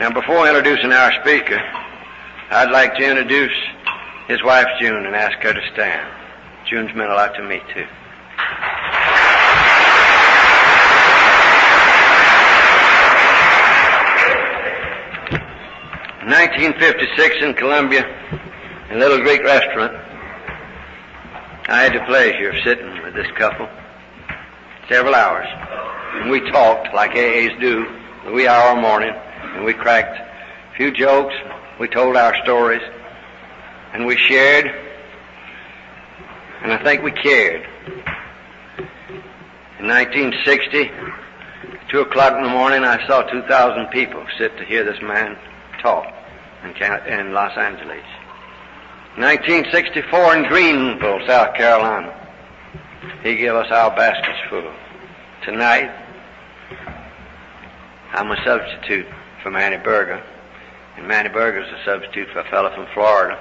Now, before introducing our speaker, I'd like to introduce his wife, June, and ask her to stand. June's meant a lot to me, too. 1956 in Columbia, in a little Greek restaurant, I had the pleasure of sitting with this couple several hours. And we talked like AAs do, the wee hour morning, and we cracked a few jokes, we told our stories, and we shared, and I think we cared. In 1960, two o'clock in the morning, I saw 2,000 people sit to hear this man talk in, in Los Angeles. 1964 in Greenville, South Carolina. He gave us our baskets full. Tonight, I'm a substitute for Manny Berger, and Manny Berger's a substitute for a fellow from Florida,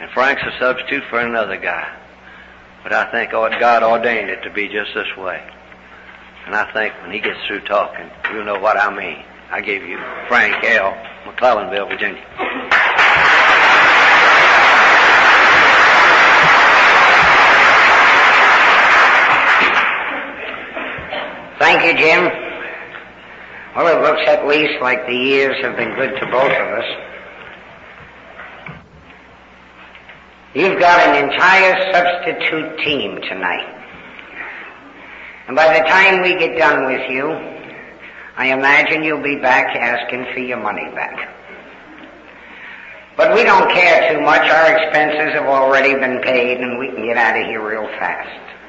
and Frank's a substitute for another guy. But I think God ordained it to be just this way. And I think when he gets through talking, you'll know what I mean. I give you Frank L. McClellanville, Virginia. Thank you, Jim. Well, it looks at least like the years have been good to both of us. You've got an entire substitute team tonight. And by the time we get done with you, I imagine you'll be back asking for your money back. But we don't care too much. Our expenses have already been paid and we can get out of here real fast.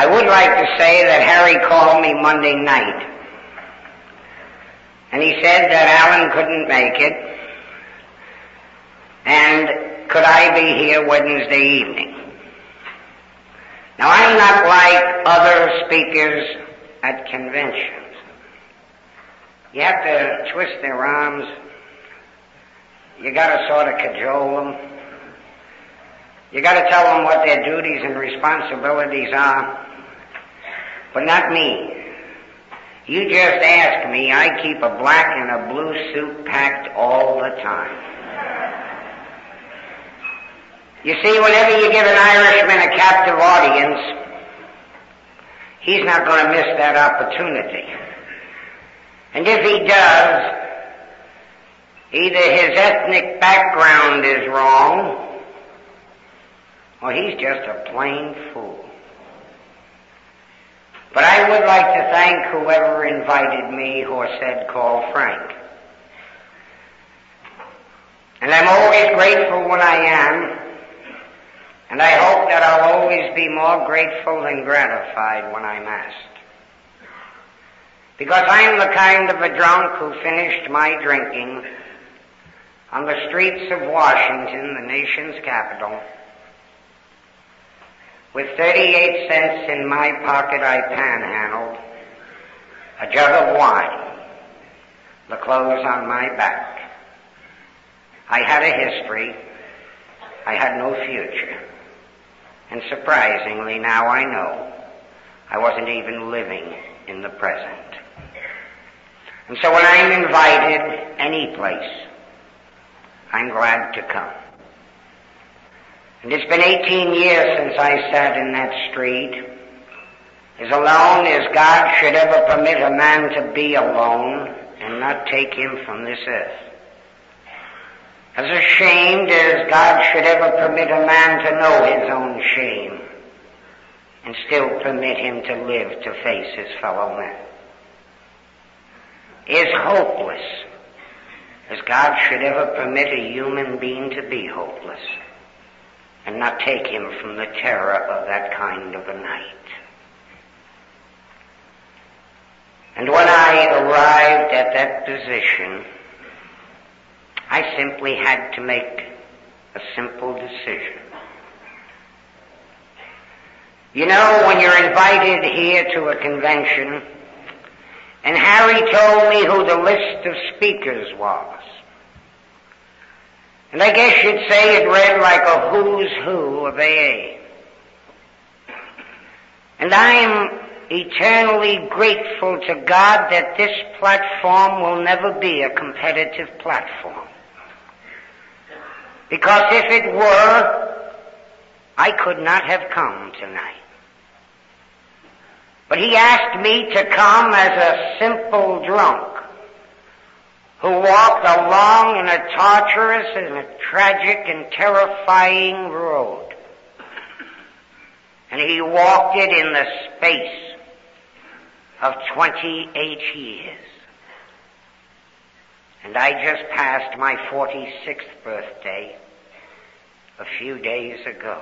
I would like to say that Harry called me Monday night. And he said that Alan couldn't make it. And could I be here Wednesday evening? Now I'm not like other speakers at conventions. You have to twist their arms. You gotta sort of cajole them. You gotta tell them what their duties and responsibilities are. But not me. You just ask me, I keep a black and a blue suit packed all the time. You see, whenever you give an Irishman a captive audience, he's not going to miss that opportunity. And if he does, either his ethnic background is wrong, or he's just a plain fool. But I would like to thank whoever invited me or said call Frank. And I'm always grateful when I am, and I hope that I'll always be more grateful than gratified when I'm asked. Because I'm the kind of a drunk who finished my drinking on the streets of Washington, the nation's capital, with 38 cents in my pocket, I panhandled a jug of wine, the clothes on my back. I had a history. I had no future. And surprisingly, now I know I wasn't even living in the present. And so when I'm invited any place, I'm glad to come. And it's been 18 years since I sat in that street, as alone as God should ever permit a man to be alone and not take him from this earth. As ashamed as God should ever permit a man to know his own shame and still permit him to live to face his fellow men. Is hopeless as God should ever permit a human being to be hopeless and not take him from the terror of that kind of a night. And when I arrived at that position, I simply had to make a simple decision. You know, when you're invited here to a convention, and Harry told me who the list of speakers was, and I guess you'd say it read like a who's who of AA. And I'm eternally grateful to God that this platform will never be a competitive platform. Because if it were, I could not have come tonight. But he asked me to come as a simple drunk who walked along in a torturous and a tragic and terrifying road. And he walked it in the space of 28 years. And I just passed my 46th birthday a few days ago.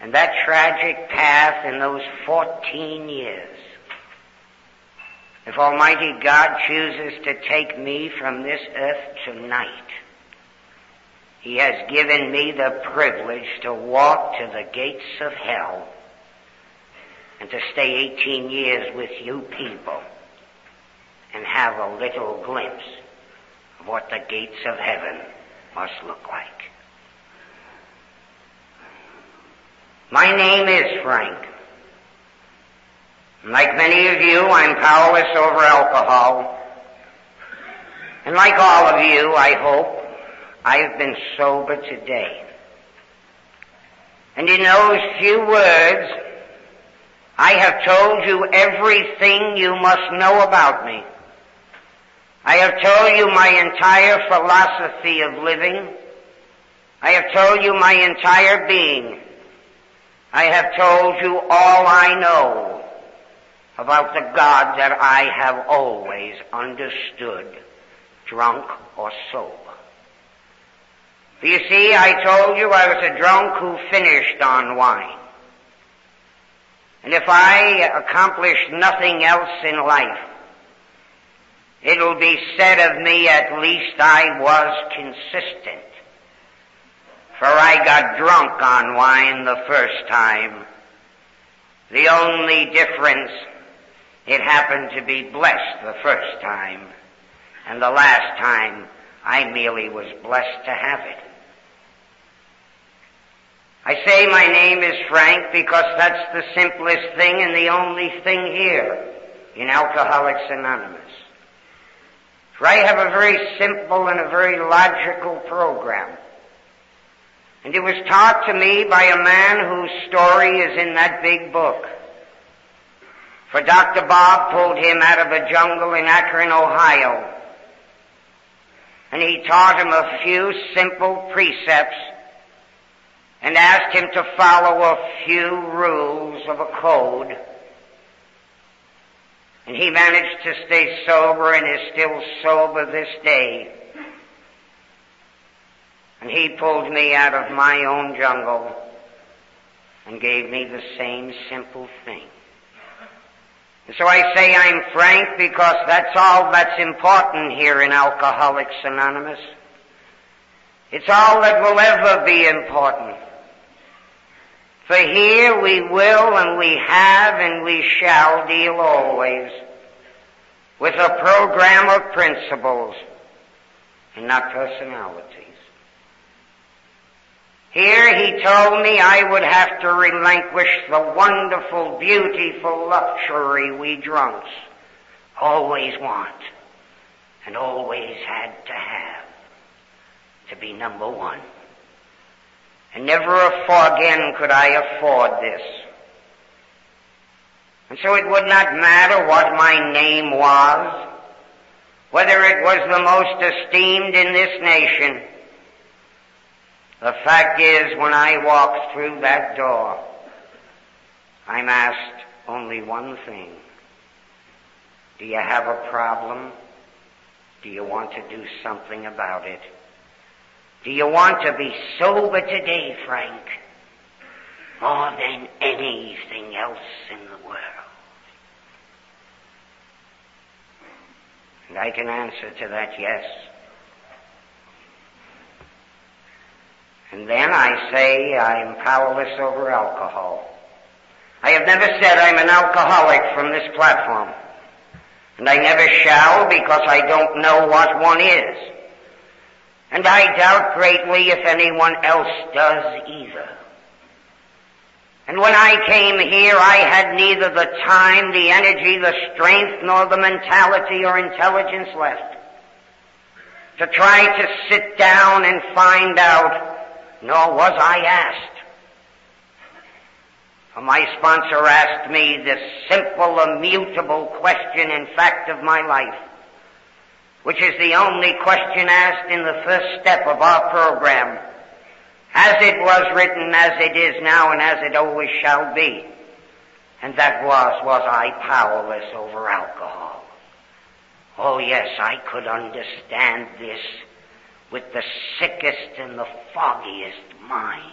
And that tragic path in those 14 years, if Almighty God chooses to take me from this earth tonight, He has given me the privilege to walk to the gates of hell and to stay 18 years with you people and have a little glimpse of what the gates of heaven must look like. My name is Frank. Like many of you, I'm powerless over alcohol. And like all of you, I hope, I have been sober today. And in those few words, I have told you everything you must know about me. I have told you my entire philosophy of living. I have told you my entire being. I have told you all I know about the God that I have always understood, drunk or sober. You see, I told you I was a drunk who finished on wine. And if I accomplish nothing else in life, it'll be said of me at least I was consistent. For I got drunk on wine the first time. The only difference it happened to be blessed the first time, and the last time I merely was blessed to have it. I say my name is Frank because that's the simplest thing and the only thing here in Alcoholics Anonymous. For I have a very simple and a very logical program. And it was taught to me by a man whose story is in that big book. For Dr. Bob pulled him out of a jungle in Akron, Ohio. And he taught him a few simple precepts and asked him to follow a few rules of a code. And he managed to stay sober and is still sober this day. And he pulled me out of my own jungle and gave me the same simple thing. And so I say I'm frank because that's all that's important here in Alcoholics Anonymous. It's all that will ever be important. For here we will and we have and we shall deal always with a program of principles and not personalities. Here he told me I would have to relinquish the wonderful, beautiful luxury we drunks always want and always had to have to be number one. And never again could I afford this. And so it would not matter what my name was, whether it was the most esteemed in this nation, the fact is, when I walk through that door, I'm asked only one thing. Do you have a problem? Do you want to do something about it? Do you want to be sober today, Frank? More than anything else in the world? And I can answer to that yes. And then I say I'm powerless over alcohol. I have never said I'm an alcoholic from this platform. And I never shall because I don't know what one is. And I doubt greatly if anyone else does either. And when I came here, I had neither the time, the energy, the strength, nor the mentality or intelligence left to try to sit down and find out, nor was I asked. For my sponsor asked me this simple, immutable question, in fact, of my life, which is the only question asked in the first step of our program as it was written, as it is now, and as it always shall be. And that was, was I powerless over alcohol? Oh yes, I could understand this with the sickest and the foggiest mind.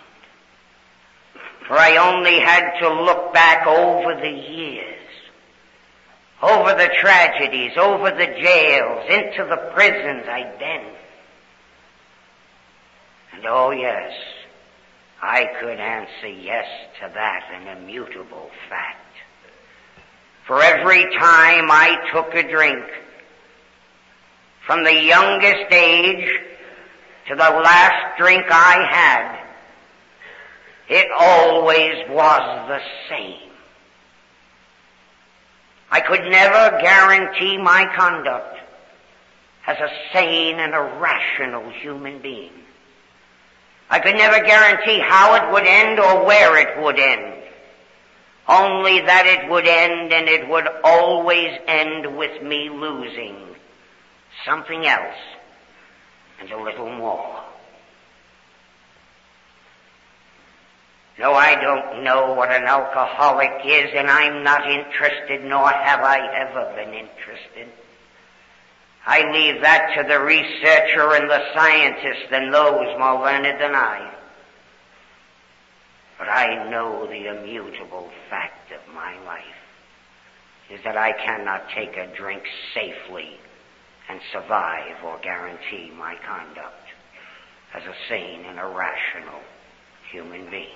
For I only had to look back over the years, over the tragedies, over the jails, into the prisons I'd been. And oh yes, I could answer yes to that, an immutable fact. For every time I took a drink, from the youngest age to the last drink I had, it always was the same. I could never guarantee my conduct as a sane and a rational human being. I could never guarantee how it would end or where it would end. Only that it would end and it would always end with me losing something else and a little more. No, I don't know what an alcoholic is and I'm not interested nor have I ever been interested. I leave that to the researcher and the scientist and those more learned than I. But I know the immutable fact of my life is that I cannot take a drink safely and survive or guarantee my conduct as a sane and a rational human being.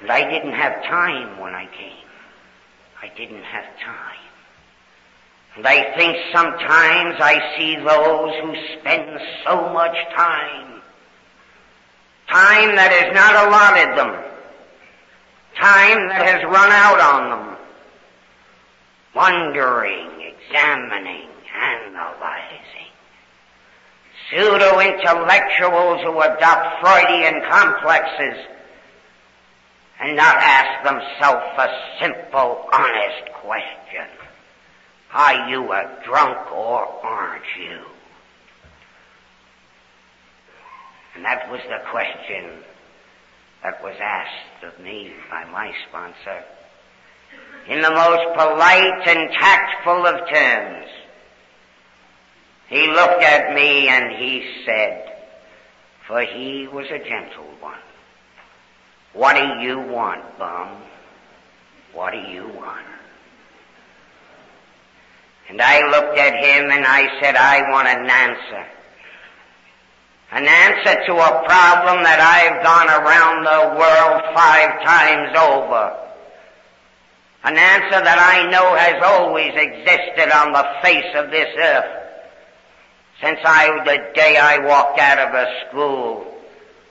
And I didn't have time when I came. I didn't have time. And I think sometimes I see those who spend so much time, time that is not allotted them, time that has run out on them, wondering, examining, analyzing. Pseudo-intellectuals who adopt Freudian complexes and not ask themselves a simple, honest question. Are you a drunk or aren't you? And that was the question that was asked of me by my sponsor in the most polite and tactful of terms. He looked at me and he said, for he was a gentle one, what do you want, bum? What do you want? And I looked at him and I said, I want an answer. An answer to a problem that I've gone around the world five times over. An answer that I know has always existed on the face of this earth. Since I, the day I walked out of a school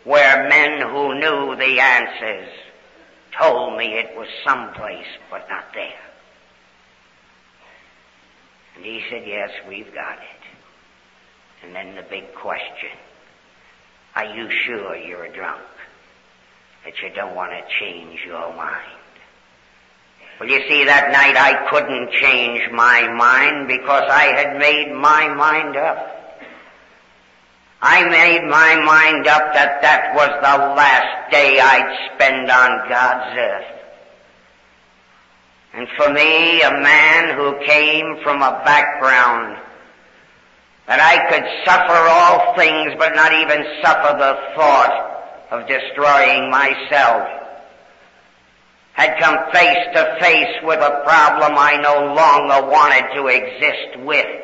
where men who knew the answers told me it was someplace but not there. And he said, yes, we've got it. And then the big question, are you sure you're drunk? That you don't want to change your mind? Well, you see, that night I couldn't change my mind because I had made my mind up. I made my mind up that that was the last day I'd spend on God's earth. And for me, a man who came from a background that I could suffer all things but not even suffer the thought of destroying myself, had come face to face with a problem I no longer wanted to exist with.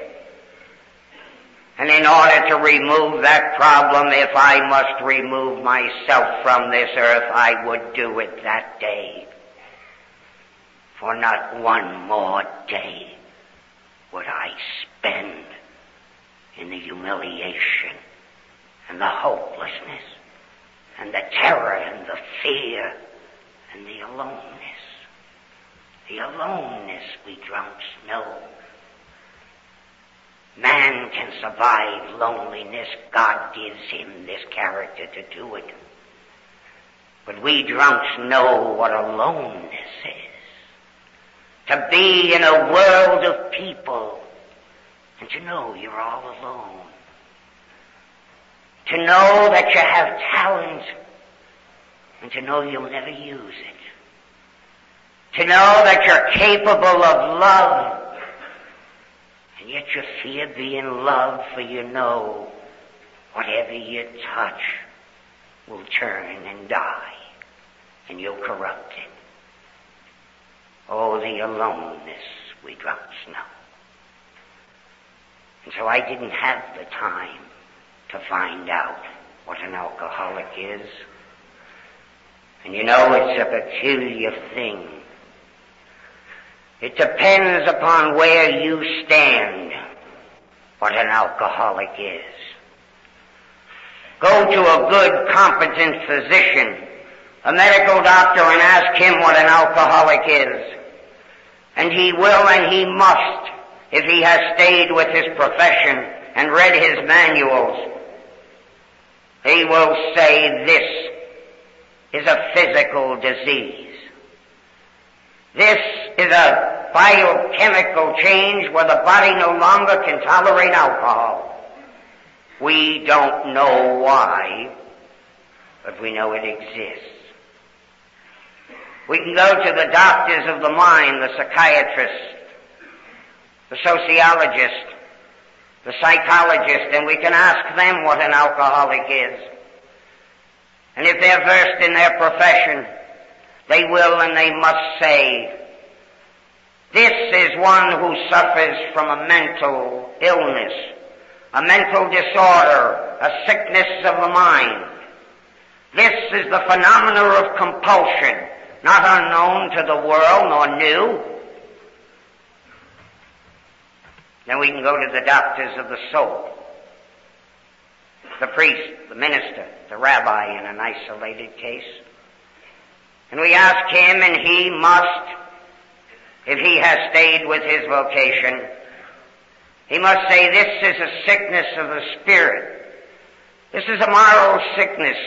And in order to remove that problem, if I must remove myself from this earth, I would do it that day. For not one more day would I spend in the humiliation and the hopelessness and the terror and the fear and the aloneness. The aloneness we drunks know. Man can survive loneliness. God gives him this character to do it. But we drunks know what aloneness is. To be in a world of people and to know you're all alone. To know that you have talent and to know you'll never use it. To know that you're capable of love and yet you fear being loved for you know whatever you touch will turn and die and you'll corrupt it. Oh, the aloneness we drunks snow. And so I didn't have the time to find out what an alcoholic is. And you know, it's a peculiar thing. It depends upon where you stand what an alcoholic is. Go to a good, competent physician, a medical doctor, and ask him what an alcoholic is. And he will and he must if he has stayed with his profession and read his manuals, he will say this is a physical disease. This is a biochemical change where the body no longer can tolerate alcohol. We don't know why, but we know it exists. We can go to the doctors of the mind, the psychiatrists, the sociologist, the psychologist, and we can ask them what an alcoholic is. And if they're versed in their profession, they will and they must say, this is one who suffers from a mental illness, a mental disorder, a sickness of the mind. This is the phenomena of compulsion, not unknown to the world nor new. Then we can go to the doctors of the soul. The priest, the minister, the rabbi in an isolated case. And we ask him and he must, if he has stayed with his vocation, he must say this is a sickness of the spirit. This is a moral sickness.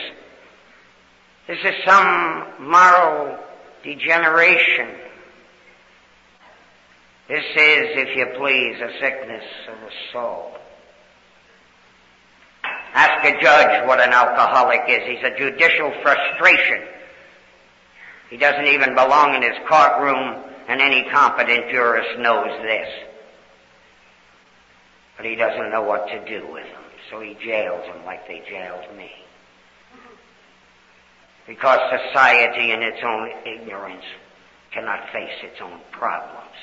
This is some moral degeneration. This is, if you please, a sickness of the soul. Ask a judge what an alcoholic is. He's a judicial frustration. He doesn't even belong in his courtroom, and any competent jurist knows this. But he doesn't know what to do with them, so he jails them like they jailed me. Because society in its own ignorance cannot face its own problems.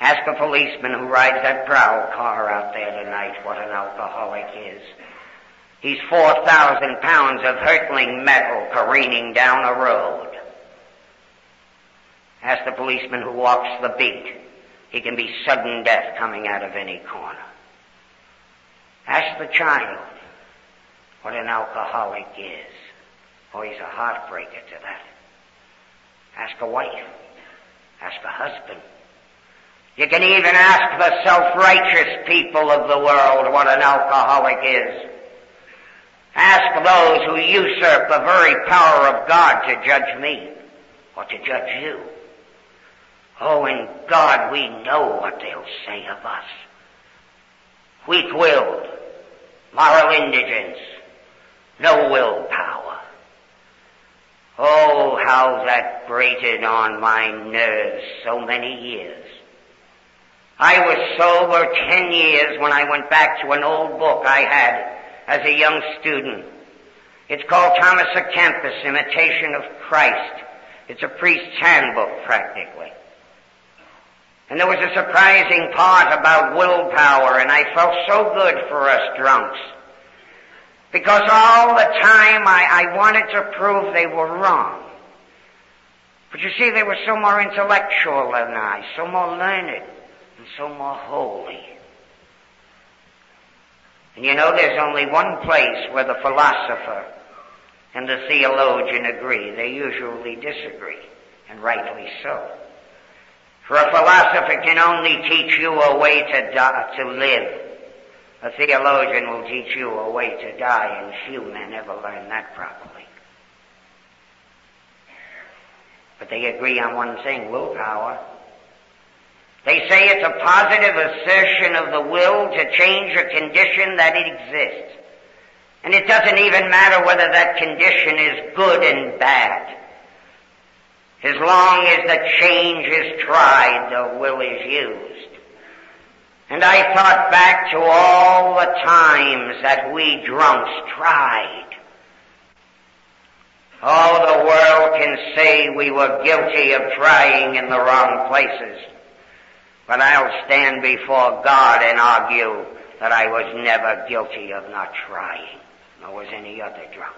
Ask a policeman who rides that prowl car out there tonight what an alcoholic is. He's 4,000 pounds of hurtling metal careening down a road. Ask the policeman who walks the beat. He can be sudden death coming out of any corner. Ask the child what an alcoholic is. Oh, he's a heartbreaker to that. Ask a wife. Ask a husband. You can even ask the self-righteous people of the world what an alcoholic is. Ask those who usurp the very power of God to judge me or to judge you. Oh, in God we know what they'll say of us. Weak-willed, moral indigence, no willpower. Oh, how that grated on my nerves so many years. I was sober ten years when I went back to an old book I had as a young student. It's called Thomas à Kempis, Imitation of Christ. It's a priest's handbook, practically. And there was a surprising part about willpower, and I felt so good for us drunks. Because all the time I, I wanted to prove they were wrong. But you see, they were so more intellectual than I, so more learned so more holy. And you know there's only one place where the philosopher and the theologian agree. They usually disagree, and rightly so. For a philosopher can only teach you a way to, die, to live. A theologian will teach you a way to die, and few men ever learn that properly. But they agree on one thing, willpower. They say it's a positive assertion of the will to change a condition that it exists. And it doesn't even matter whether that condition is good and bad. As long as the change is tried, the will is used. And I thought back to all the times that we drunks tried. All the world can say we were guilty of trying in the wrong places. But I'll stand before God and argue that I was never guilty of not trying, nor was any other drunk.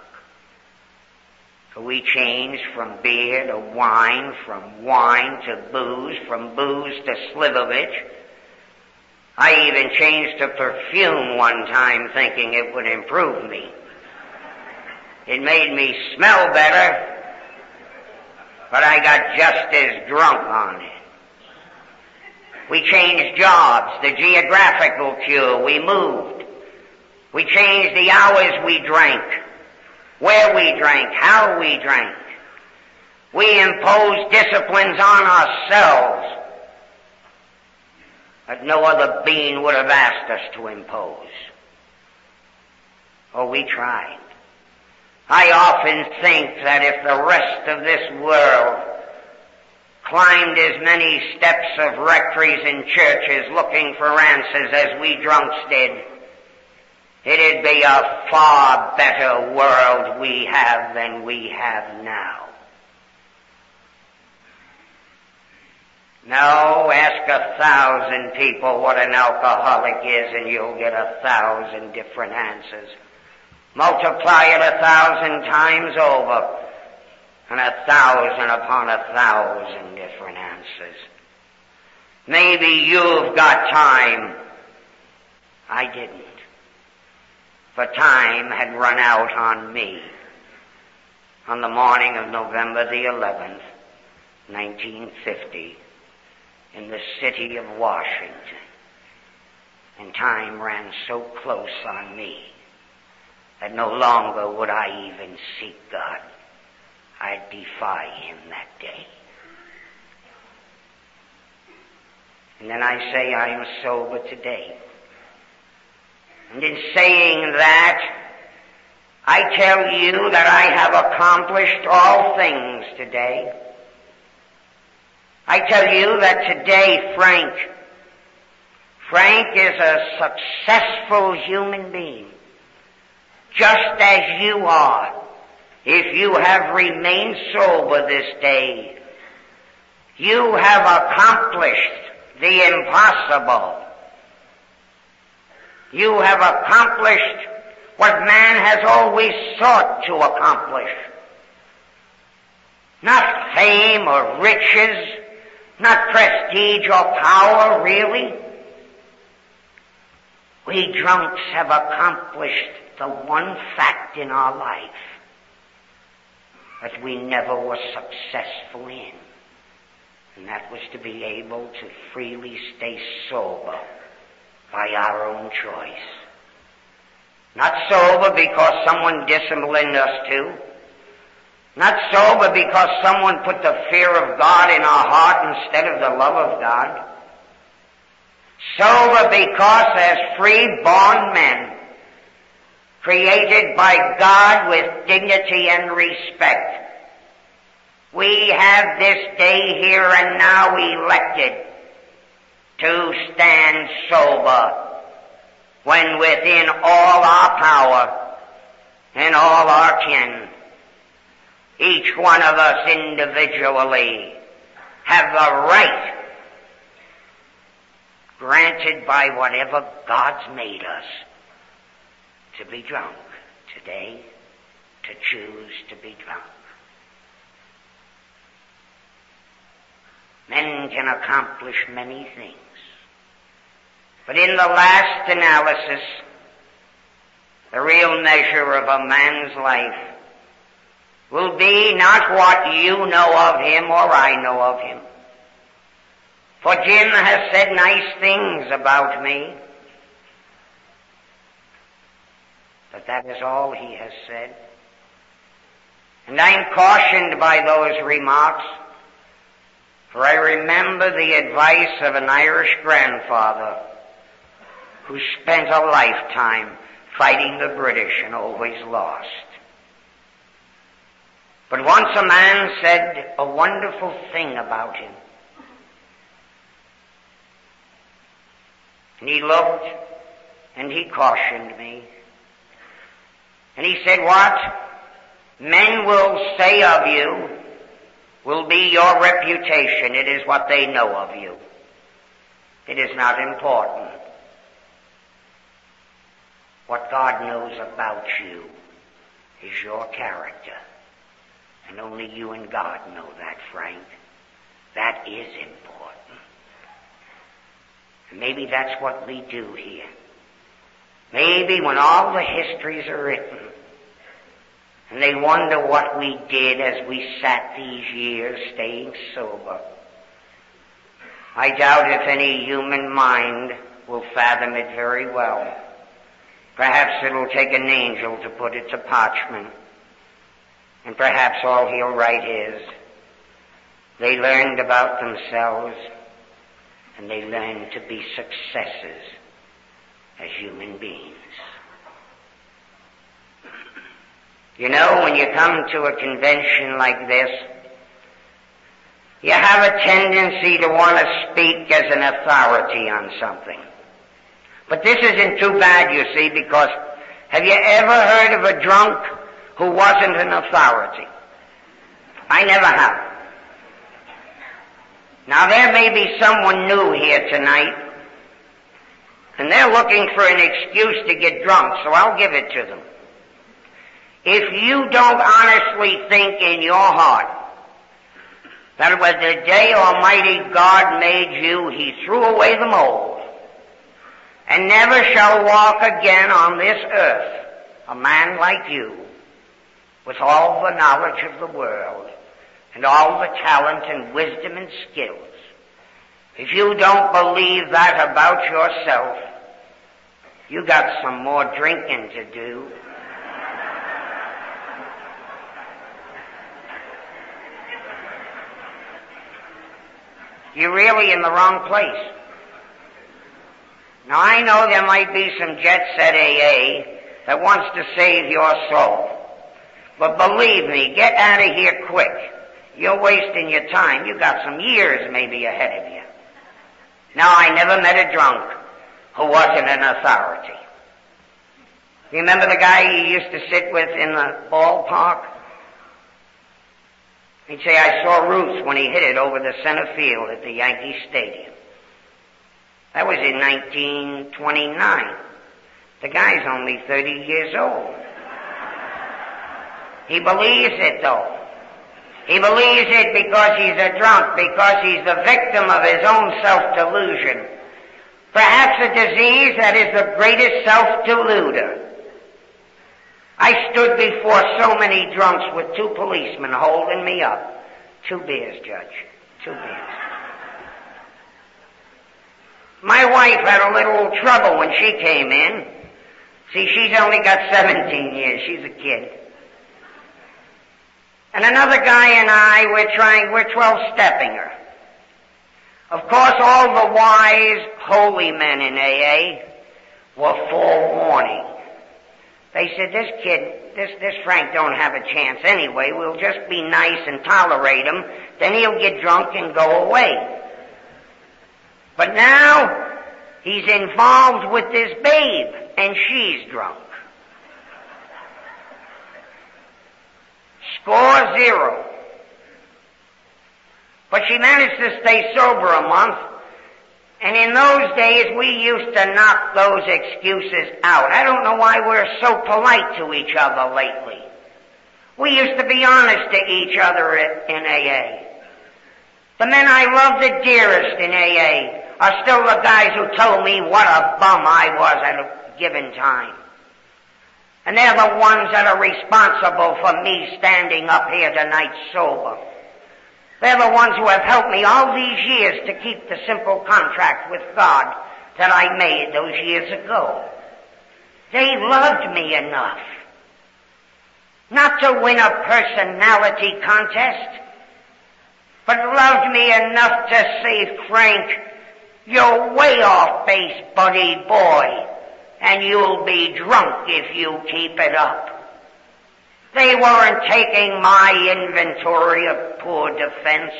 For we changed from beer to wine, from wine to booze, from booze to slivovitz. I even changed to perfume one time thinking it would improve me. It made me smell better, but I got just as drunk on it. We changed jobs, the geographical cure, we moved. We changed the hours we drank, where we drank, how we drank. We imposed disciplines on ourselves that no other being would have asked us to impose. Oh, we tried. I often think that if the rest of this world climbed as many steps of rectories and churches looking for answers as we drunks did, it'd be a far better world we have than we have now. No, ask a thousand people what an alcoholic is and you'll get a thousand different answers. Multiply it a thousand times over and a thousand upon a thousand different answers. Maybe you've got time. I didn't. For time had run out on me on the morning of November the 11th, 1950, in the city of Washington. And time ran so close on me that no longer would I even seek God. I'd defy him that day. And then I say I am sober today. And in saying that, I tell you that I have accomplished all things today. I tell you that today Frank, Frank is a successful human being, just as you are if you have remained sober this day, you have accomplished the impossible. You have accomplished what man has always sought to accomplish. Not fame or riches, not prestige or power, really. We drunks have accomplished the one fact in our life that we never were successful in. And that was to be able to freely stay sober by our own choice. Not sober because someone disciplined us to. Not sober because someone put the fear of God in our heart instead of the love of God. Sober because as free born men, created by God with dignity and respect. We have this day here and now elected to stand sober when within all our power and all our kin, each one of us individually have the right granted by whatever God's made us to be drunk today, to choose to be drunk. Men can accomplish many things. But in the last analysis, the real measure of a man's life will be not what you know of him or I know of him. For Jim has said nice things about me. But that is all he has said. And I'm cautioned by those remarks, for I remember the advice of an Irish grandfather who spent a lifetime fighting the British and always lost. But once a man said a wonderful thing about him. And he looked and he cautioned me. And he said, what men will say of you will be your reputation. It is what they know of you. It is not important. What God knows about you is your character. And only you and God know that, Frank. That is important. And maybe that's what we do here. Maybe when all the histories are written, and they wonder what we did as we sat these years staying sober, I doubt if any human mind will fathom it very well. Perhaps it'll take an angel to put it to parchment. And perhaps all he'll write is, they learned about themselves and they learned to be successes as human beings. You know, when you come to a convention like this, you have a tendency to want to speak as an authority on something. But this isn't too bad, you see, because have you ever heard of a drunk who wasn't an authority? I never have. Now there may be someone new here tonight, and they're looking for an excuse to get drunk, so I'll give it to them. If you don't honestly think in your heart that it was the day Almighty God made you, He threw away the mold, and never shall walk again on this earth a man like you with all the knowledge of the world and all the talent and wisdom and skills. If you don't believe that about yourself, you got some more drinking to do. You're really in the wrong place. Now I know there might be some jet set AA that wants to save your soul. But believe me, get out of here quick. You're wasting your time. You got some years maybe ahead of you. Now I never met a drunk who wasn't an authority. Remember the guy you used to sit with in the ballpark? He'd say, I saw Ruth when he hit it over the center field at the Yankee Stadium. That was in 1929. The guy's only 30 years old. He believes it though. He believes it because he's a drunk, because he's the victim of his own self-delusion. Perhaps a disease that is the greatest self-deluder. I stood before so many drunks with two policemen holding me up. Two beers, Judge. Two beers. My wife had a little trouble when she came in. See, she's only got 17 years. She's a kid. And another guy and I, we're trying, we're 12-stepping her. Of course, all the wise, holy men in AA were forewarning. They said, this kid, this, this Frank don't have a chance anyway. We'll just be nice and tolerate him. Then he'll get drunk and go away. But now, he's involved with this babe, and she's drunk. Score zero. But she managed to stay sober a month, and in those days we used to knock those excuses out. I don't know why we're so polite to each other lately. We used to be honest to each other in AA. The men I love the dearest in AA are still the guys who told me what a bum I was at a given time. And they're the ones that are responsible for me standing up here tonight sober. They're the ones who have helped me all these years to keep the simple contract with God that I made those years ago. They loved me enough not to win a personality contest, but loved me enough to say, Frank, you're way off base, buddy boy, and you'll be drunk if you keep it up. They weren't taking my inventory of poor defense.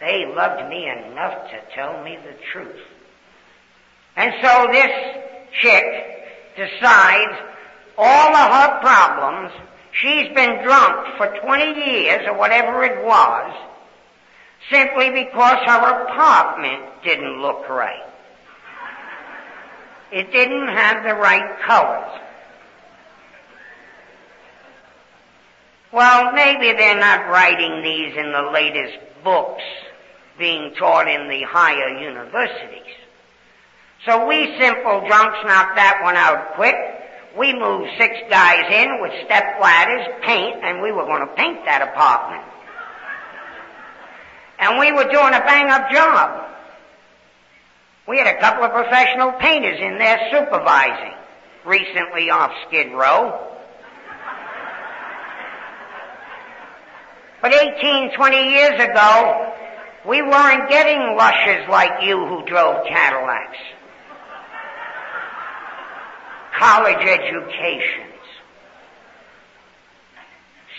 They loved me enough to tell me the truth. And so this chick decides all of her problems, she's been drunk for 20 years or whatever it was, simply because her apartment didn't look right. It didn't have the right colors. Well, maybe they're not writing these in the latest books being taught in the higher universities. So we simple drunks knocked that one out quick. We moved six guys in with step ladders, paint, and we were going to paint that apartment. And we were doing a bang up job. We had a couple of professional painters in there supervising, recently off Skid Row. But 18, 20 years ago, we weren't getting lushes like you who drove Cadillacs. College educations.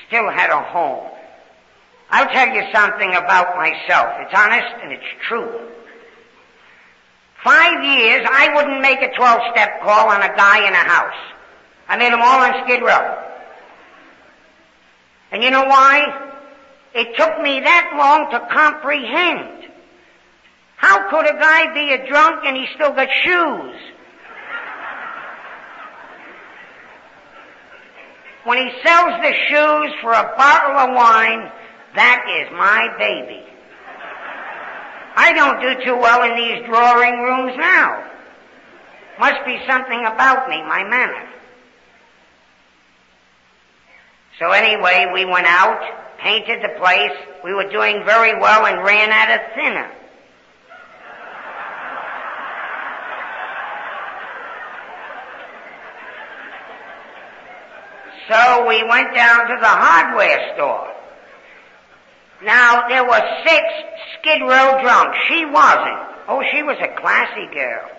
Still had a home. I'll tell you something about myself. It's honest and it's true. Five years, I wouldn't make a 12-step call on a guy in a house. I made them all on Skid Row. And you know why? It took me that long to comprehend. How could a guy be a drunk and he still got shoes? When he sells the shoes for a bottle of wine, that is my baby. I don't do too well in these drawing rooms now. Must be something about me, my manner. So anyway, we went out, painted the place. We were doing very well and ran out of thinner. So we went down to the hardware store. Now, there were six Skid Row drunks. She wasn't. Oh, she was a classy girl.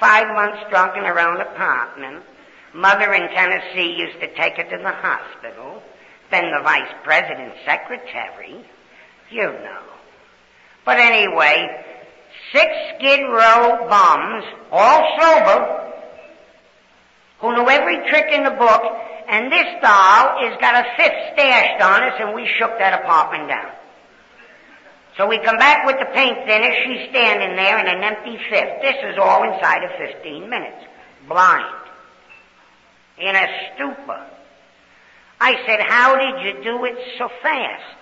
Five months drunk in her own apartment. Mother in Tennessee used to take her to the hospital been the vice president's secretary. You know. But anyway, six Skid Row bums, all sober, who knew every trick in the book, and this doll has got a fifth stashed on us, and we shook that apartment down. So we come back with the paint thinner, she's standing there in an empty fifth. This is all inside of 15 minutes. Blind. In a stupor. I said, how did you do it so fast?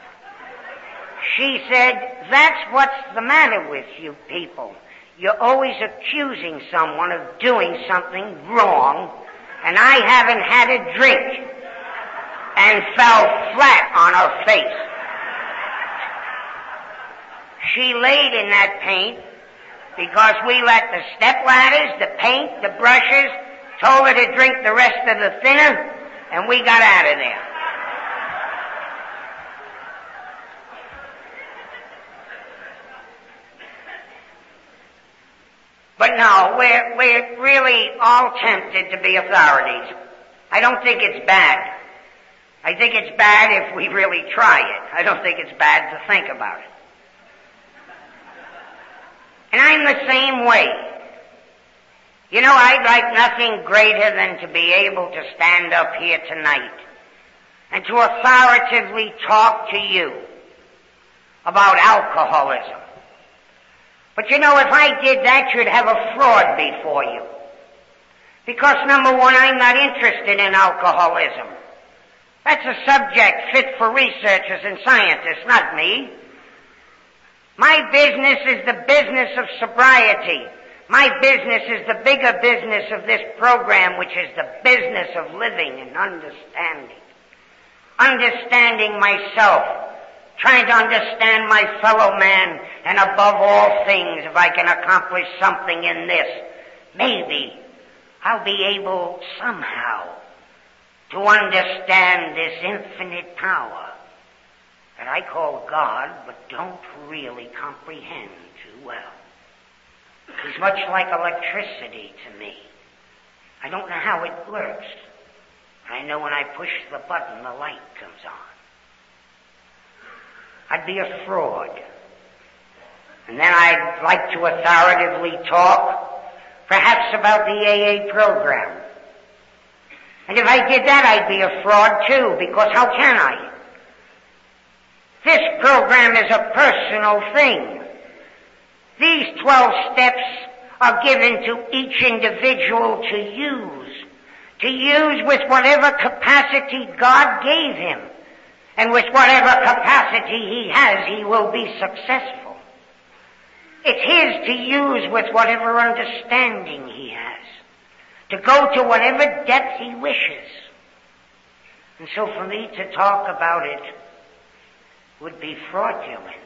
She said, that's what's the matter with you people. You're always accusing someone of doing something wrong, and I haven't had a drink, and fell flat on her face. She laid in that paint because we let the step ladders, the paint, the brushes, told her to drink the rest of the thinner, and we got out of there. But no, we're, we're really all tempted to be authorities. I don't think it's bad. I think it's bad if we really try it. I don't think it's bad to think about it. And I'm the same way. You know, I'd like nothing greater than to be able to stand up here tonight and to authoritatively talk to you about alcoholism. But you know, if I did that, you'd have a fraud before you. Because number one, I'm not interested in alcoholism. That's a subject fit for researchers and scientists, not me. My business is the business of sobriety My business is the bigger business of this program, which is the business of living and understanding. Understanding myself, trying to understand my fellow man, and above all things, if I can accomplish something in this, maybe I'll be able somehow to understand this infinite power that I call God, but don't really comprehend too well. He's much like electricity to me. I don't know how it works. I know when I push the button, the light comes on. I'd be a fraud. And then I'd like to authoritatively talk, perhaps about the AA program. And if I did that, I'd be a fraud too, because how can I? This program is a personal thing. These 12 steps are given to each individual to use. To use with whatever capacity God gave him. And with whatever capacity he has, he will be successful. It's his to use with whatever understanding he has. To go to whatever depth he wishes. And so for me to talk about it would be fraudulent.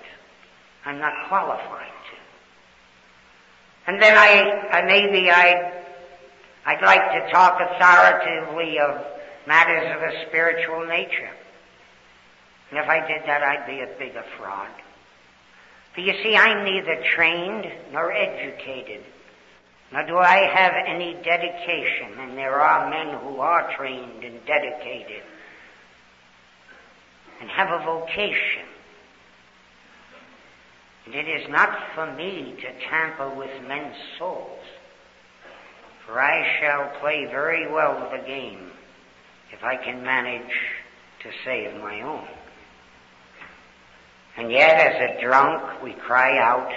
I'm not qualified and then I, I maybe I'd, I'd like to talk authoritatively of matters of a spiritual nature. And if I did that, I'd be a bigger fraud. For you see, I'm neither trained nor educated, nor do I have any dedication, and there are men who are trained and dedicated and have a vocation. And it is not for me to tamper with men's souls, for I shall play very well the game if I can manage to save my own. And yet, as a drunk, we cry out.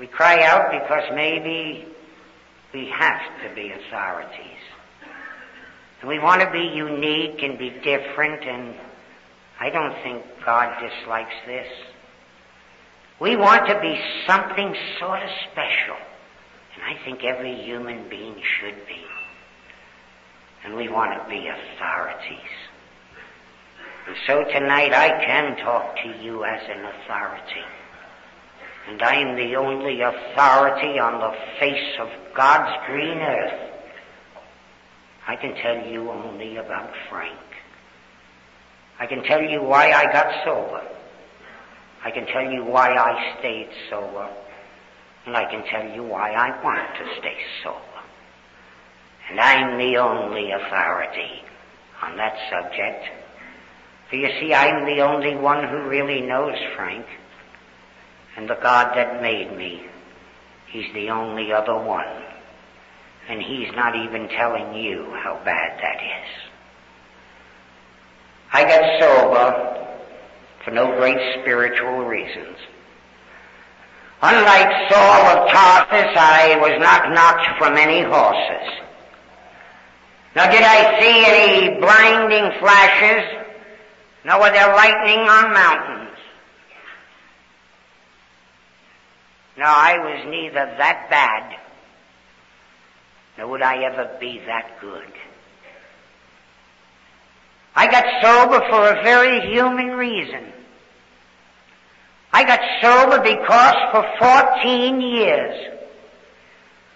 We cry out because maybe we have to be authorities. And we want to be unique and be different, and I don't think God dislikes this. We want to be something sort of special. And I think every human being should be. And we want to be authorities. And so tonight I can talk to you as an authority. And I am the only authority on the face of God's green earth. I can tell you only about Frank. I can tell you why I got sober. I can tell you why I stayed sober, and I can tell you why I want to stay sober. And I'm the only authority on that subject. For you see, I'm the only one who really knows Frank. And the God that made me, He's the only other one. And He's not even telling you how bad that is. I got sober for no great spiritual reasons. Unlike Saul of Tarsus, I was not knocked from any horses. Nor did I see any blinding flashes, nor were there lightning on mountains. No, I was neither that bad, nor would I ever be that good. I got sober for a very human reason. I got sober because for 14 years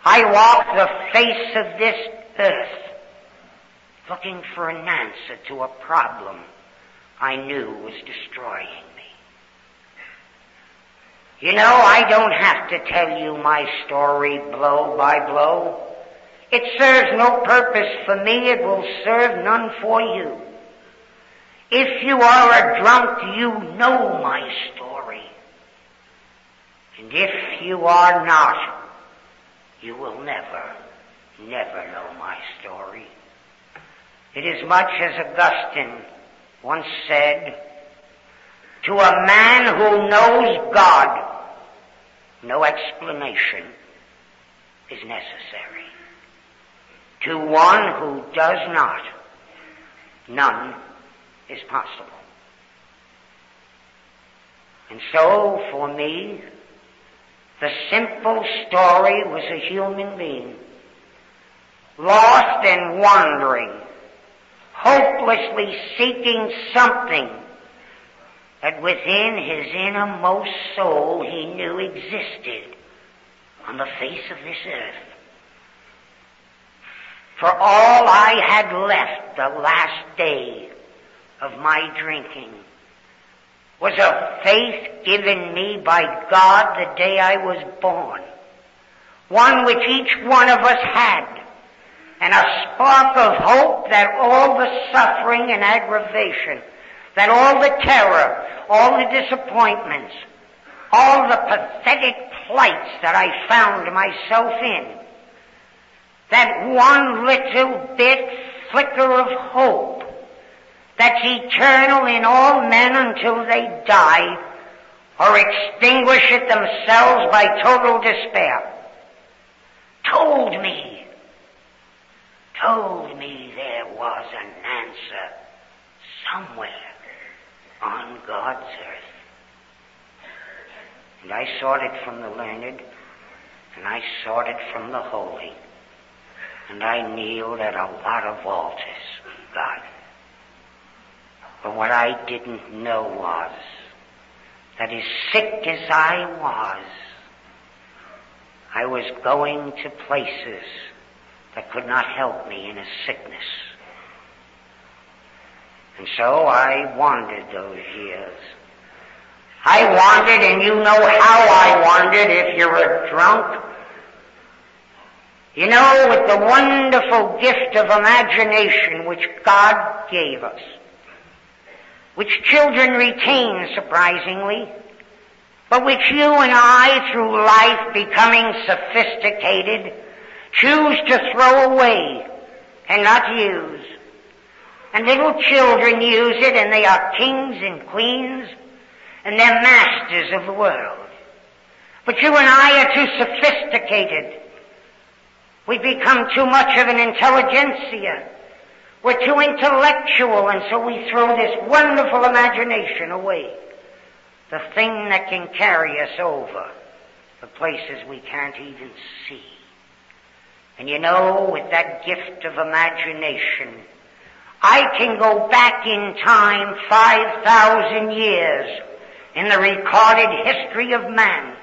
I walked the face of this earth looking for an answer to a problem I knew was destroying me. You know, I don't have to tell you my story blow by blow. It serves no purpose for me. It will serve none for you. If you are a drunk, you know my story. And if you are not, you will never, never know my story. It is much as Augustine once said, to a man who knows God, no explanation is necessary. To one who does not, none is possible. And so, for me, The simple story was a human being, lost and wandering, hopelessly seeking something that within his innermost soul he knew existed on the face of this earth. For all I had left the last day of my drinking was a faith given me by God the day I was born. One which each one of us had. And a spark of hope that all the suffering and aggravation, that all the terror, all the disappointments, all the pathetic plights that I found myself in, that one little bit flicker of hope that's eternal in all men until they die or extinguish it themselves by total despair, told me, told me there was an answer somewhere on God's earth. And I sought it from the learned, and I sought it from the holy, and I kneeled at a lot of altars, God. But what I didn't know was that as sick as I was, I was going to places that could not help me in a sickness. And so I wandered those years. I wandered, and you know how I wandered if you're a drunk. You know, with the wonderful gift of imagination which God gave us which children retain surprisingly, but which you and I, through life becoming sophisticated, choose to throw away and not use. And little children use it and they are kings and queens and they're masters of the world. But you and I are too sophisticated. We become too much of an intelligentsia we're too intellectual and so we throw this wonderful imagination away. The thing that can carry us over the places we can't even see. And you know, with that gift of imagination, I can go back in time 5,000 years in the recorded history of man.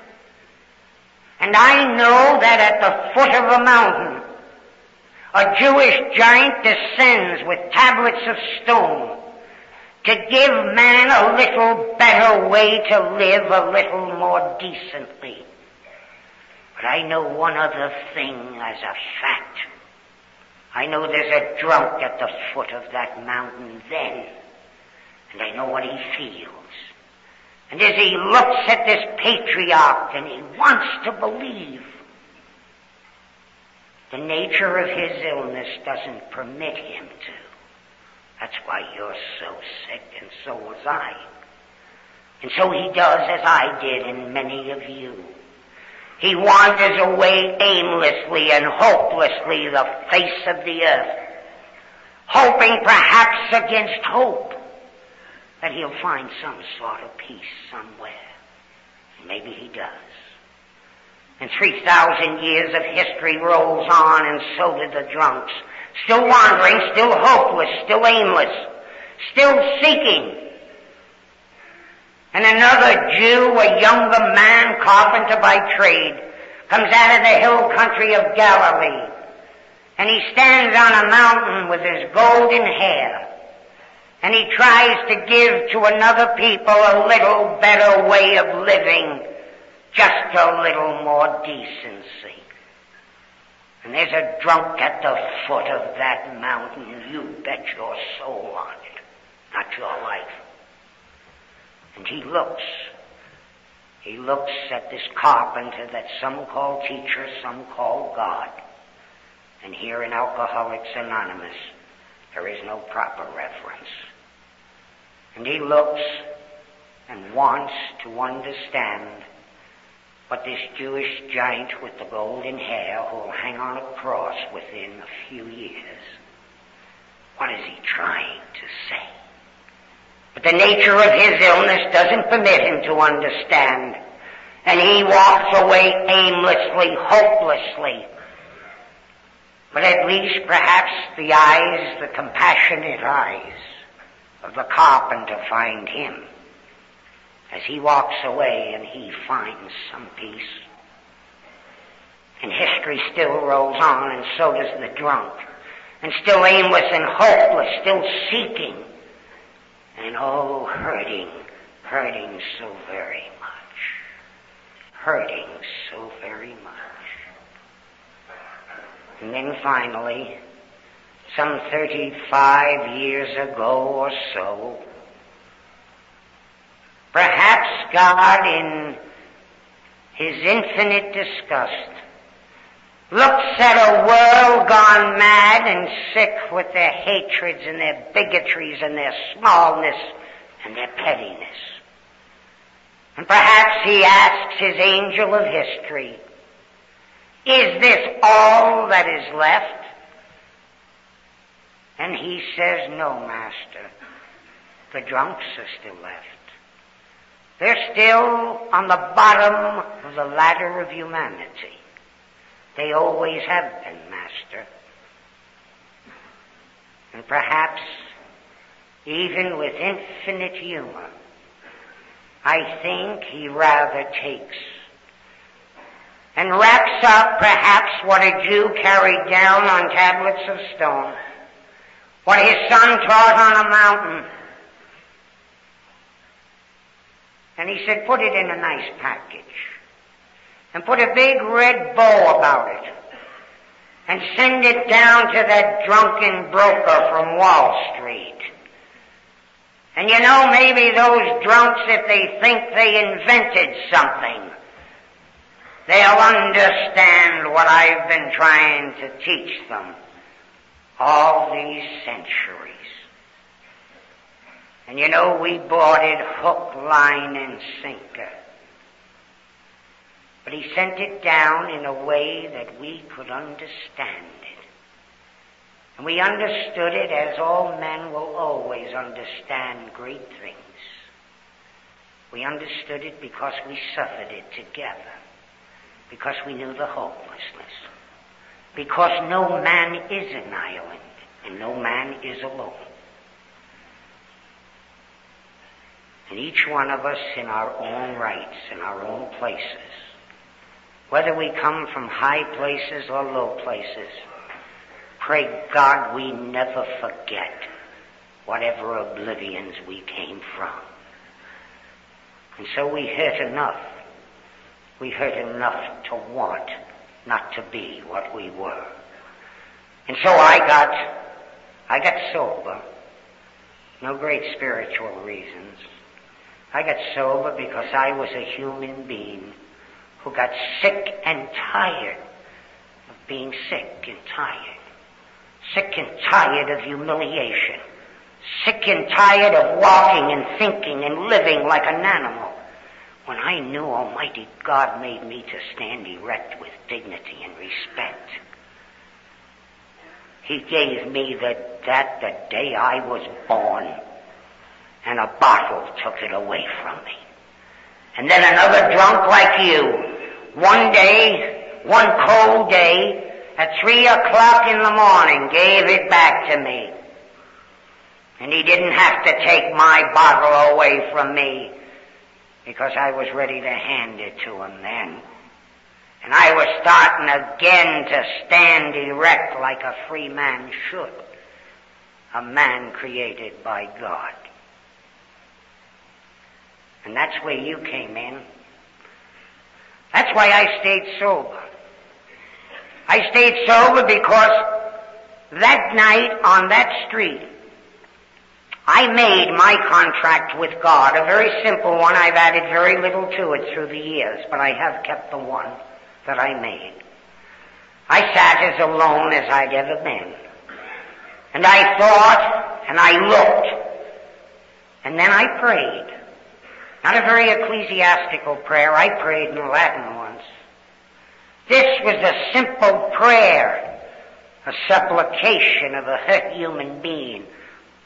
And I know that at the foot of a mountain, a Jewish giant descends with tablets of stone to give man a little better way to live a little more decently. But I know one other thing as a fact. I know there's a drunk at the foot of that mountain then, and I know what he feels. And as he looks at this patriarch and he wants to believe, the nature of his illness doesn't permit him to. That's why you're so sick and so was I. And so he does as I did and many of you. He wanders away aimlessly and hopelessly the face of the earth, hoping perhaps against hope that he'll find some sort of peace somewhere. Maybe he does. And 3,000 years of history rolls on and so did the drunks. Still wandering, still hopeless, still aimless, still seeking. And another Jew, a younger man, carpenter by trade, comes out of the hill country of Galilee. And he stands on a mountain with his golden hair. And he tries to give to another people a little better way of living just a little more decency. And there's a drunk at the foot of that mountain. You bet your soul on it, not your life. And he looks. He looks at this carpenter that some call teacher, some call God. And here in Alcoholics Anonymous, there is no proper reference. And he looks and wants to understand but this Jewish giant with the golden hair who will hang on a cross within a few years, what is he trying to say? But the nature of his illness doesn't permit him to understand. And he walks away aimlessly, hopelessly. But at least perhaps the eyes, the compassionate eyes of the carpenter find him as he walks away and he finds some peace. And history still rolls on and so does the drunk. And still aimless and hopeless, still seeking. And oh, hurting, hurting so very much. Hurting so very much. And then finally, some 35 years ago or so, perhaps God in His infinite disgust looks at a world gone mad and sick with their hatreds and their bigotries and their smallness and their pettiness. And perhaps he asks his angel of history, is this all that is left? And he says, no, master. The drunks are still left. They're still on the bottom of the ladder of humanity. They always have been, Master. And perhaps, even with infinite humor, I think he rather takes and wraps up perhaps what a Jew carried down on tablets of stone, what his son taught on a mountain. And he said, put it in a nice package and put a big red bow about it and send it down to that drunken broker from Wall Street. And you know, maybe those drunks, if they think they invented something, they'll understand what I've been trying to teach them all these centuries. And you know, we bought it hook, line, and sinker. But he sent it down in a way that we could understand it. And we understood it as all men will always understand great things. We understood it because we suffered it together. Because we knew the hopelessness. Because no man is an island and no man is alone. And each one of us in our own rights, in our own places, whether we come from high places or low places, pray God we never forget whatever oblivions we came from. And so we hurt enough. We hurt enough to want not to be what we were. And so I got, I got sober. No great spiritual reasons. I got sober because I was a human being who got sick and tired of being sick and tired. Sick and tired of humiliation. Sick and tired of walking and thinking and living like an animal. When I knew Almighty God made me to stand erect with dignity and respect. He gave me the, that the day I was born, and a bottle took it away from me. And then another drunk like you one day, one cold day, at three o'clock in the morning, gave it back to me. And he didn't have to take my bottle away from me because I was ready to hand it to him then. And I was starting again to stand erect like a free man should. A man created by God. And that's where you came in. That's why I stayed sober. I stayed sober because that night on that street, I made my contract with God, a very simple one. I've added very little to it through the years, but I have kept the one that I made. I sat as alone as I'd ever been. And I thought, and I looked, and then I prayed. Not a very ecclesiastical prayer. I prayed in Latin once. This was a simple prayer, a supplication of a hurt human being,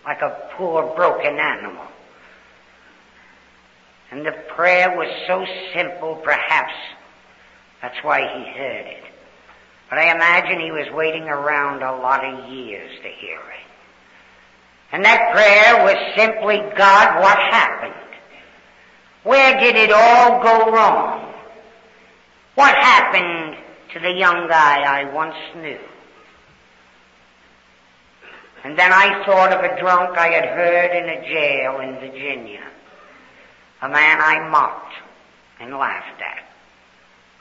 like a poor broken animal. And the prayer was so simple, perhaps that's why he heard it. But I imagine he was waiting around a lot of years to hear it. And that prayer was simply, God, what happened? Where did it all go wrong? What happened to the young guy I once knew? And then I thought of a drunk I had heard in a jail in Virginia. A man I mocked and laughed at,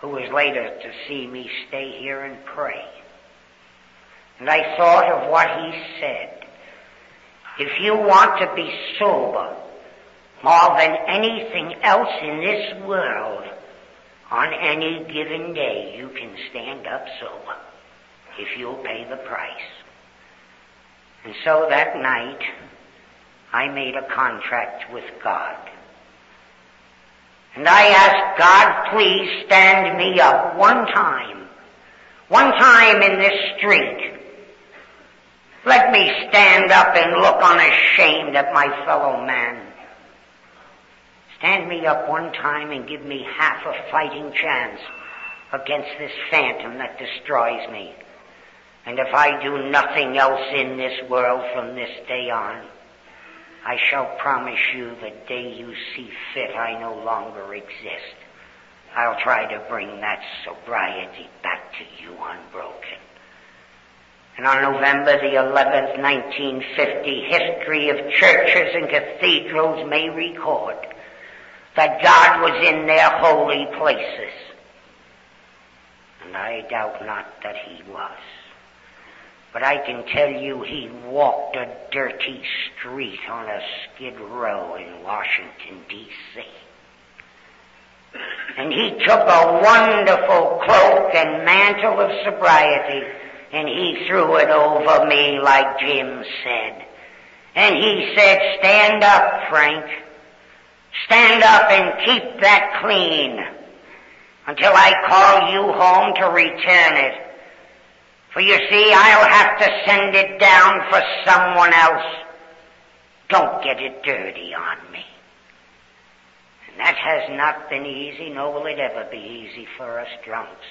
who was later to see me stay here and pray. And I thought of what he said. If you want to be sober more than anything else in this world, on any given day you can stand up sober if you'll pay the price. And so that night, I made a contract with God. And I asked God, please stand me up one time. One time in this street. Let me stand up and look unashamed at my fellow man. Stand me up one time and give me half a fighting chance against this phantom that destroys me. And if I do nothing else in this world from this day on, I shall promise you the day you see fit I no longer exist. I'll try to bring that sobriety back to you unbroken. And on November the 11th, 1950, history of churches and cathedrals may record that God was in their holy places. And I doubt not that He was. But I can tell you he walked a dirty street on a skid row in Washington, D.C. And he took a wonderful cloak and mantle of sobriety and he threw it over me like Jim said. And he said, stand up, Frank. Stand up and keep that clean until I call you home to return it. For you see, I'll have to send it down for someone else. Don't get it dirty on me. And that has not been easy, nor will it ever be easy for us drunks.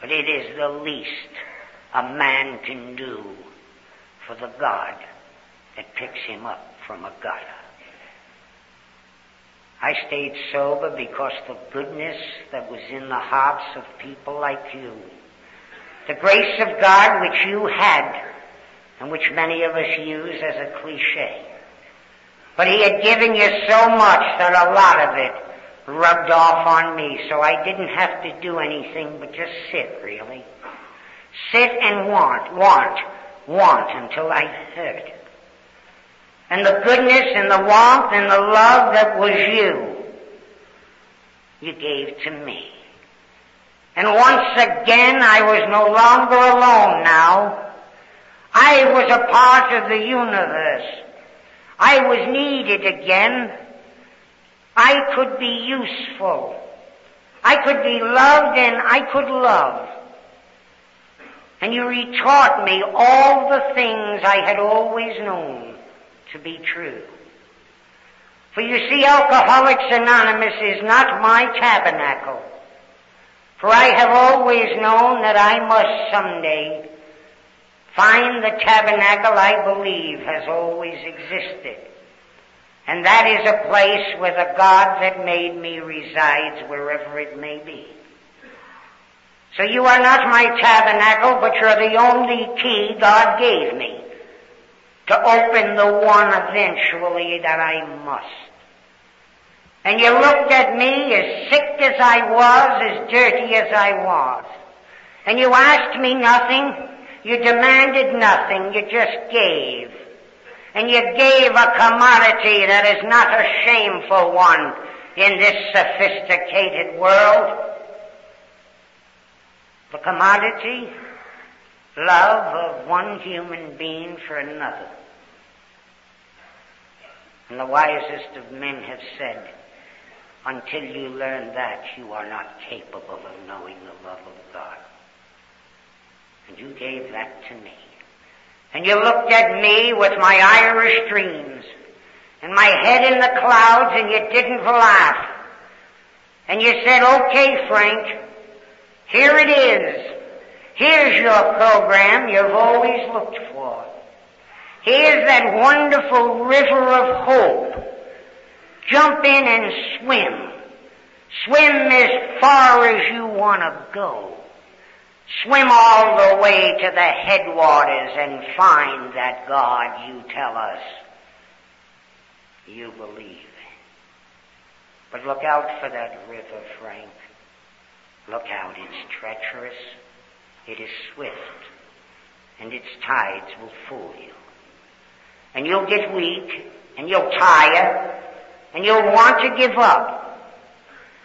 But it is the least a man can do for the God that picks him up from a gutter. I stayed sober because the goodness that was in the hearts of people like you the grace of God which you had, and which many of us use as a cliche. But He had given you so much that a lot of it rubbed off on me, so I didn't have to do anything but just sit, really. Sit and want, want, want until I heard. And the goodness and the warmth and the love that was you, you gave to me. And once again, I was no longer alone now. I was a part of the universe. I was needed again. I could be useful. I could be loved and I could love. And you retaught me all the things I had always known to be true. For you see, Alcoholics Anonymous is not my tabernacle. For I have always known that I must someday find the tabernacle I believe has always existed. And that is a place where the God that made me resides wherever it may be. So you are not my tabernacle, but you're the only key God gave me to open the one eventually that I must. And you looked at me as sick as I was, as dirty as I was. And you asked me nothing. You demanded nothing. You just gave. And you gave a commodity that is not a shameful one in this sophisticated world. The commodity, love of one human being for another. And the wisest of men have said, until you learn that, you are not capable of knowing the love of God. And you gave that to me. And you looked at me with my Irish dreams. and my head in the clouds and you didn't laugh. And you said, okay, Frank, here it is. Here's your program you've always looked for. Here's that wonderful river of hope. Jump in and swim. Swim as far as you want to go. Swim all the way to the headwaters and find that God you tell us you believe. But look out for that river, Frank. Look out, it's treacherous, it is swift, and its tides will fool you. And you'll get weak, and you'll tire, and you'll want to give up.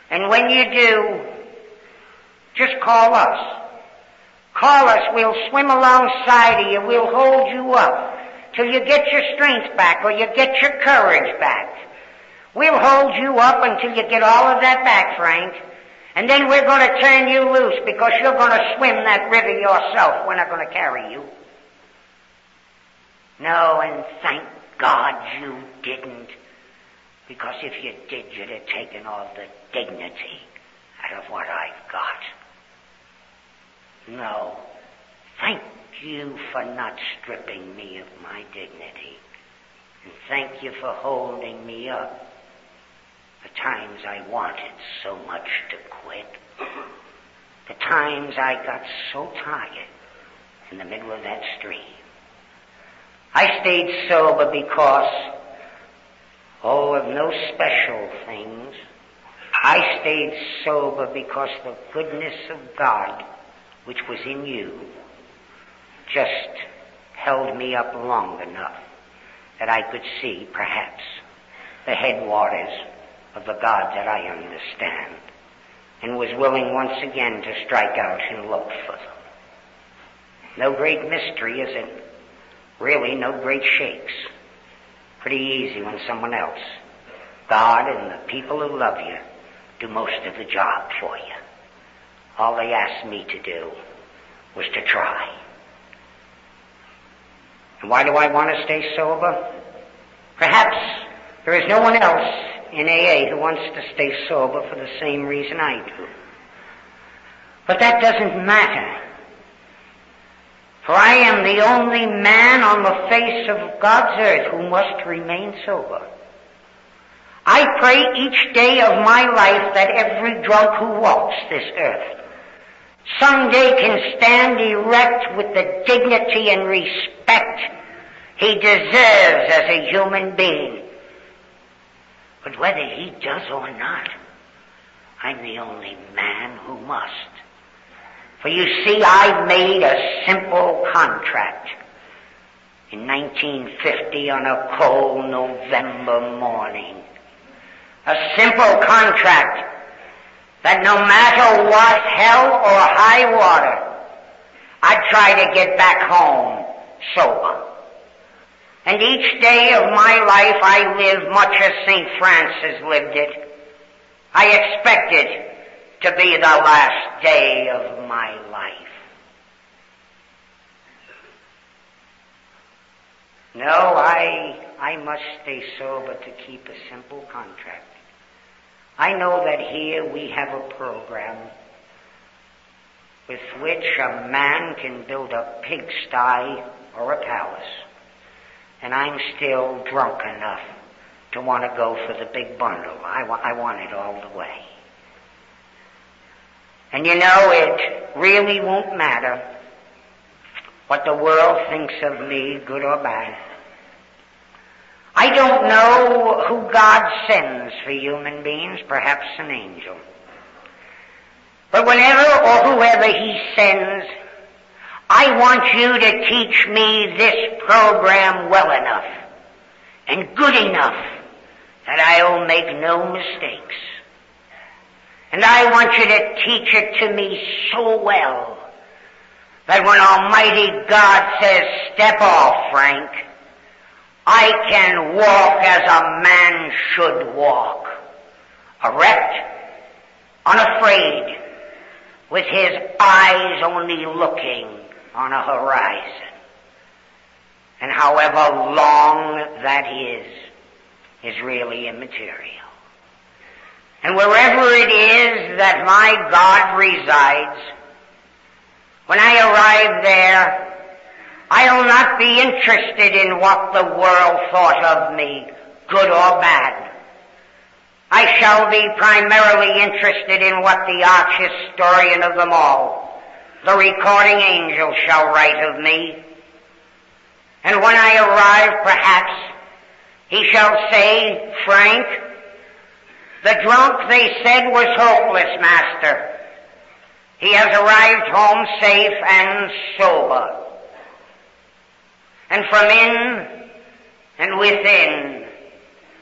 And when you do, just call us. Call us, we'll swim alongside of you, we'll hold you up till you get your strength back or you get your courage back. We'll hold you up until you get all of that back, Frank. And then we're going to turn you loose because you're going to swim that river yourself. We're not going to carry you. No, and thank God you didn't. Because if you did, you'd have taken all the dignity out of what I've got. No. Thank you for not stripping me of my dignity. And thank you for holding me up the times I wanted so much to quit. The times I got so tired in the middle of that stream. I stayed sober because, oh, of no special things. I stayed sober because the goodness of God, which was in you, just held me up long enough that I could see, perhaps, the headwaters of the God that I understand, and was willing once again to strike out and look for them. No great mystery, is it? Really, no great shakes. Pretty easy when someone else, God and the people who love you, do most of the job for you. All they asked me to do was to try. And why do I want to stay sober? Perhaps there is no one else in AA who wants to stay sober for the same reason I do. But that doesn't matter. For I am the only man on the face of God's earth who must remain sober. I pray each day of my life that every drunk who walks this earth someday can stand erect with the dignity and respect he deserves as a human being. But whether he does or not, I'm the only man who must. For you see, I made a simple contract in 1950 on a cold November morning. A simple contract that no matter what, hell or high water, I'd try to get back home sober. And each day of my life I live much as St. Francis lived it. I expect it to be the last day of my life. No, I, I must stay sober to keep a simple contract. I know that here we have a program with which a man can build a pigsty or a palace. And I'm still drunk enough to want to go for the big bundle. I, wa- I want it all the way. And you know, it really won't matter what the world thinks of me, good or bad. I don't know who God sends for human beings, perhaps an angel. But whenever or whoever He sends, I want you to teach me this program well enough and good enough that I'll make no mistakes. And I want you to teach it to me so well that when Almighty God says, step off, Frank, I can walk as a man should walk. Erect, unafraid, with his eyes only looking on a horizon. And however long that is, is really immaterial. And wherever it is that my God resides, when I arrive there, I'll not be interested in what the world thought of me, good or bad. I shall be primarily interested in what the arch historian of them all, the recording angel, shall write of me. And when I arrive, perhaps, he shall say, Frank, the drunk they said was hopeless, master. He has arrived home safe and sober. And from in and within,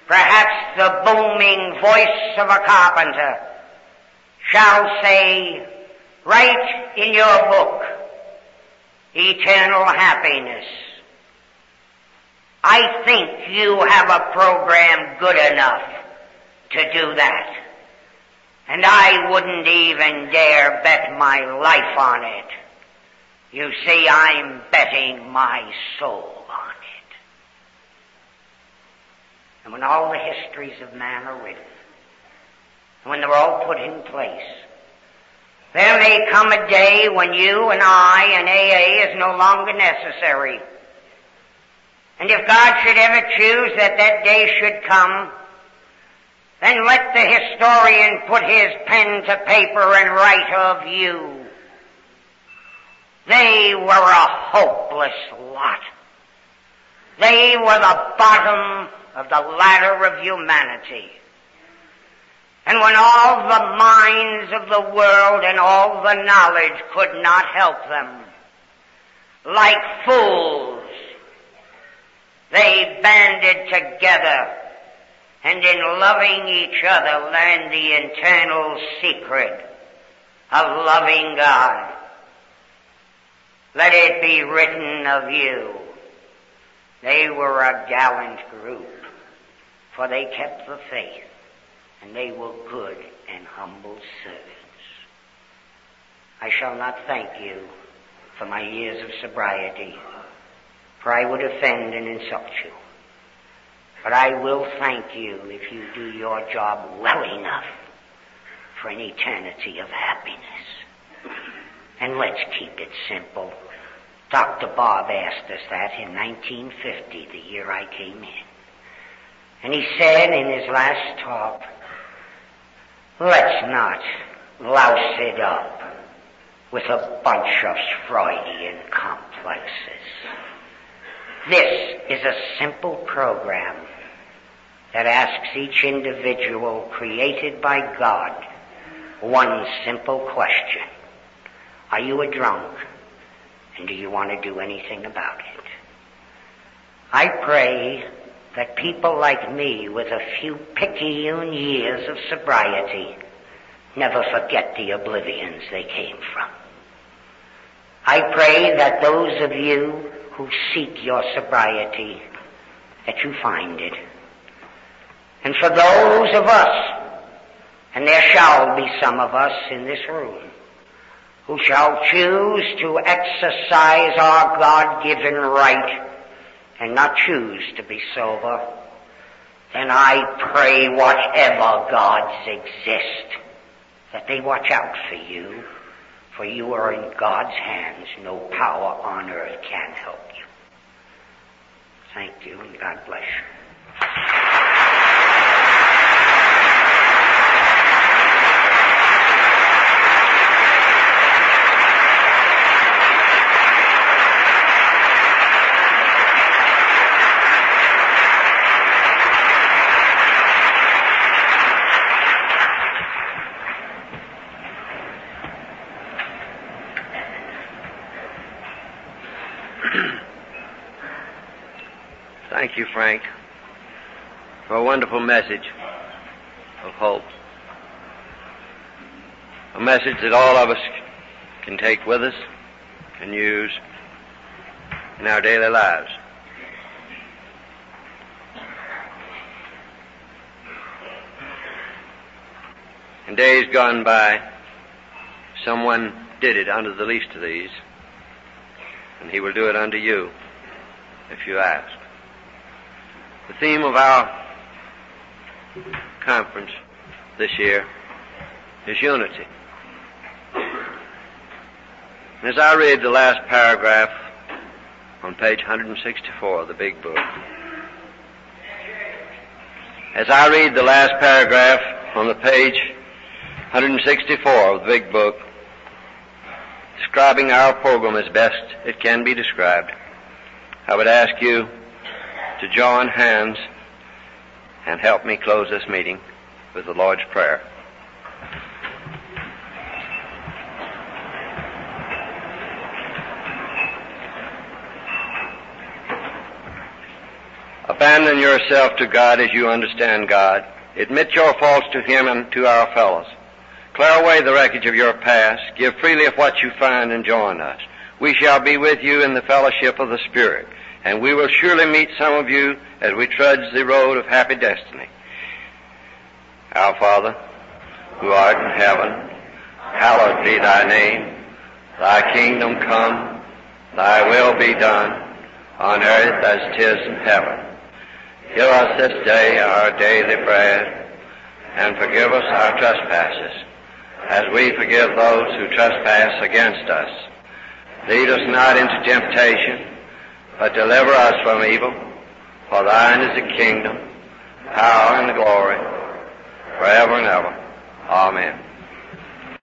perhaps the booming voice of a carpenter shall say, write in your book, eternal happiness. I think you have a program good enough to do that. And I wouldn't even dare bet my life on it. You see, I'm betting my soul on it. And when all the histories of man are written, when they're all put in place, there may come a day when you and I and AA is no longer necessary. And if God should ever choose that that day should come, then let the historian put his pen to paper and write of you. They were a hopeless lot. They were the bottom of the ladder of humanity. And when all the minds of the world and all the knowledge could not help them, like fools, they banded together and in loving each other learned the internal secret of loving God. Let it be written of you. They were a gallant group, for they kept the faith, and they were good and humble servants. I shall not thank you for my years of sobriety, for I would offend and insult you. But I will thank you if you do your job well enough for an eternity of happiness. And let's keep it simple. Dr. Bob asked us that in 1950, the year I came in. And he said in his last talk, let's not louse it up with a bunch of Freudian complexes. This is a simple program that asks each individual created by God one simple question. Are you a drunk? And do you want to do anything about it? I pray that people like me with a few picayune years of sobriety never forget the oblivions they came from. I pray that those of you who seek your sobriety, that you find it. And for those of us, and there shall be some of us in this room, who shall choose to exercise our God-given right and not choose to be sober, then I pray whatever gods exist, that they watch out for you for you are in God's hands. No power on earth can help you. Thank you and God bless you. Thank you, Frank, for a wonderful message of hope. A message that all of us can take with us and use in our daily lives. In days gone by, someone did it under the least of these, and he will do it unto you if you ask. The theme of our conference this year is unity. As I read the last paragraph on page 164 of the big book, as I read the last paragraph on the page 164 of the big book, describing our program as best it can be described, I would ask you to join hands and help me close this meeting with the Lord's Prayer. Abandon yourself to God as you understand God. Admit your faults to Him and to our fellows. Clear away the wreckage of your past. Give freely of what you find and join us. We shall be with you in the fellowship of the Spirit, and we will surely meet some of you as we trudge the road of happy destiny. Our Father, who art in heaven, hallowed be thy name. Thy kingdom come, thy will be done, on earth as it is in heaven. Give us this day our daily bread, and forgive us our trespasses, as we forgive those who trespass against us. Lead us not into temptation, but deliver us from evil. For thine is the kingdom, power, and glory, forever and ever. Amen.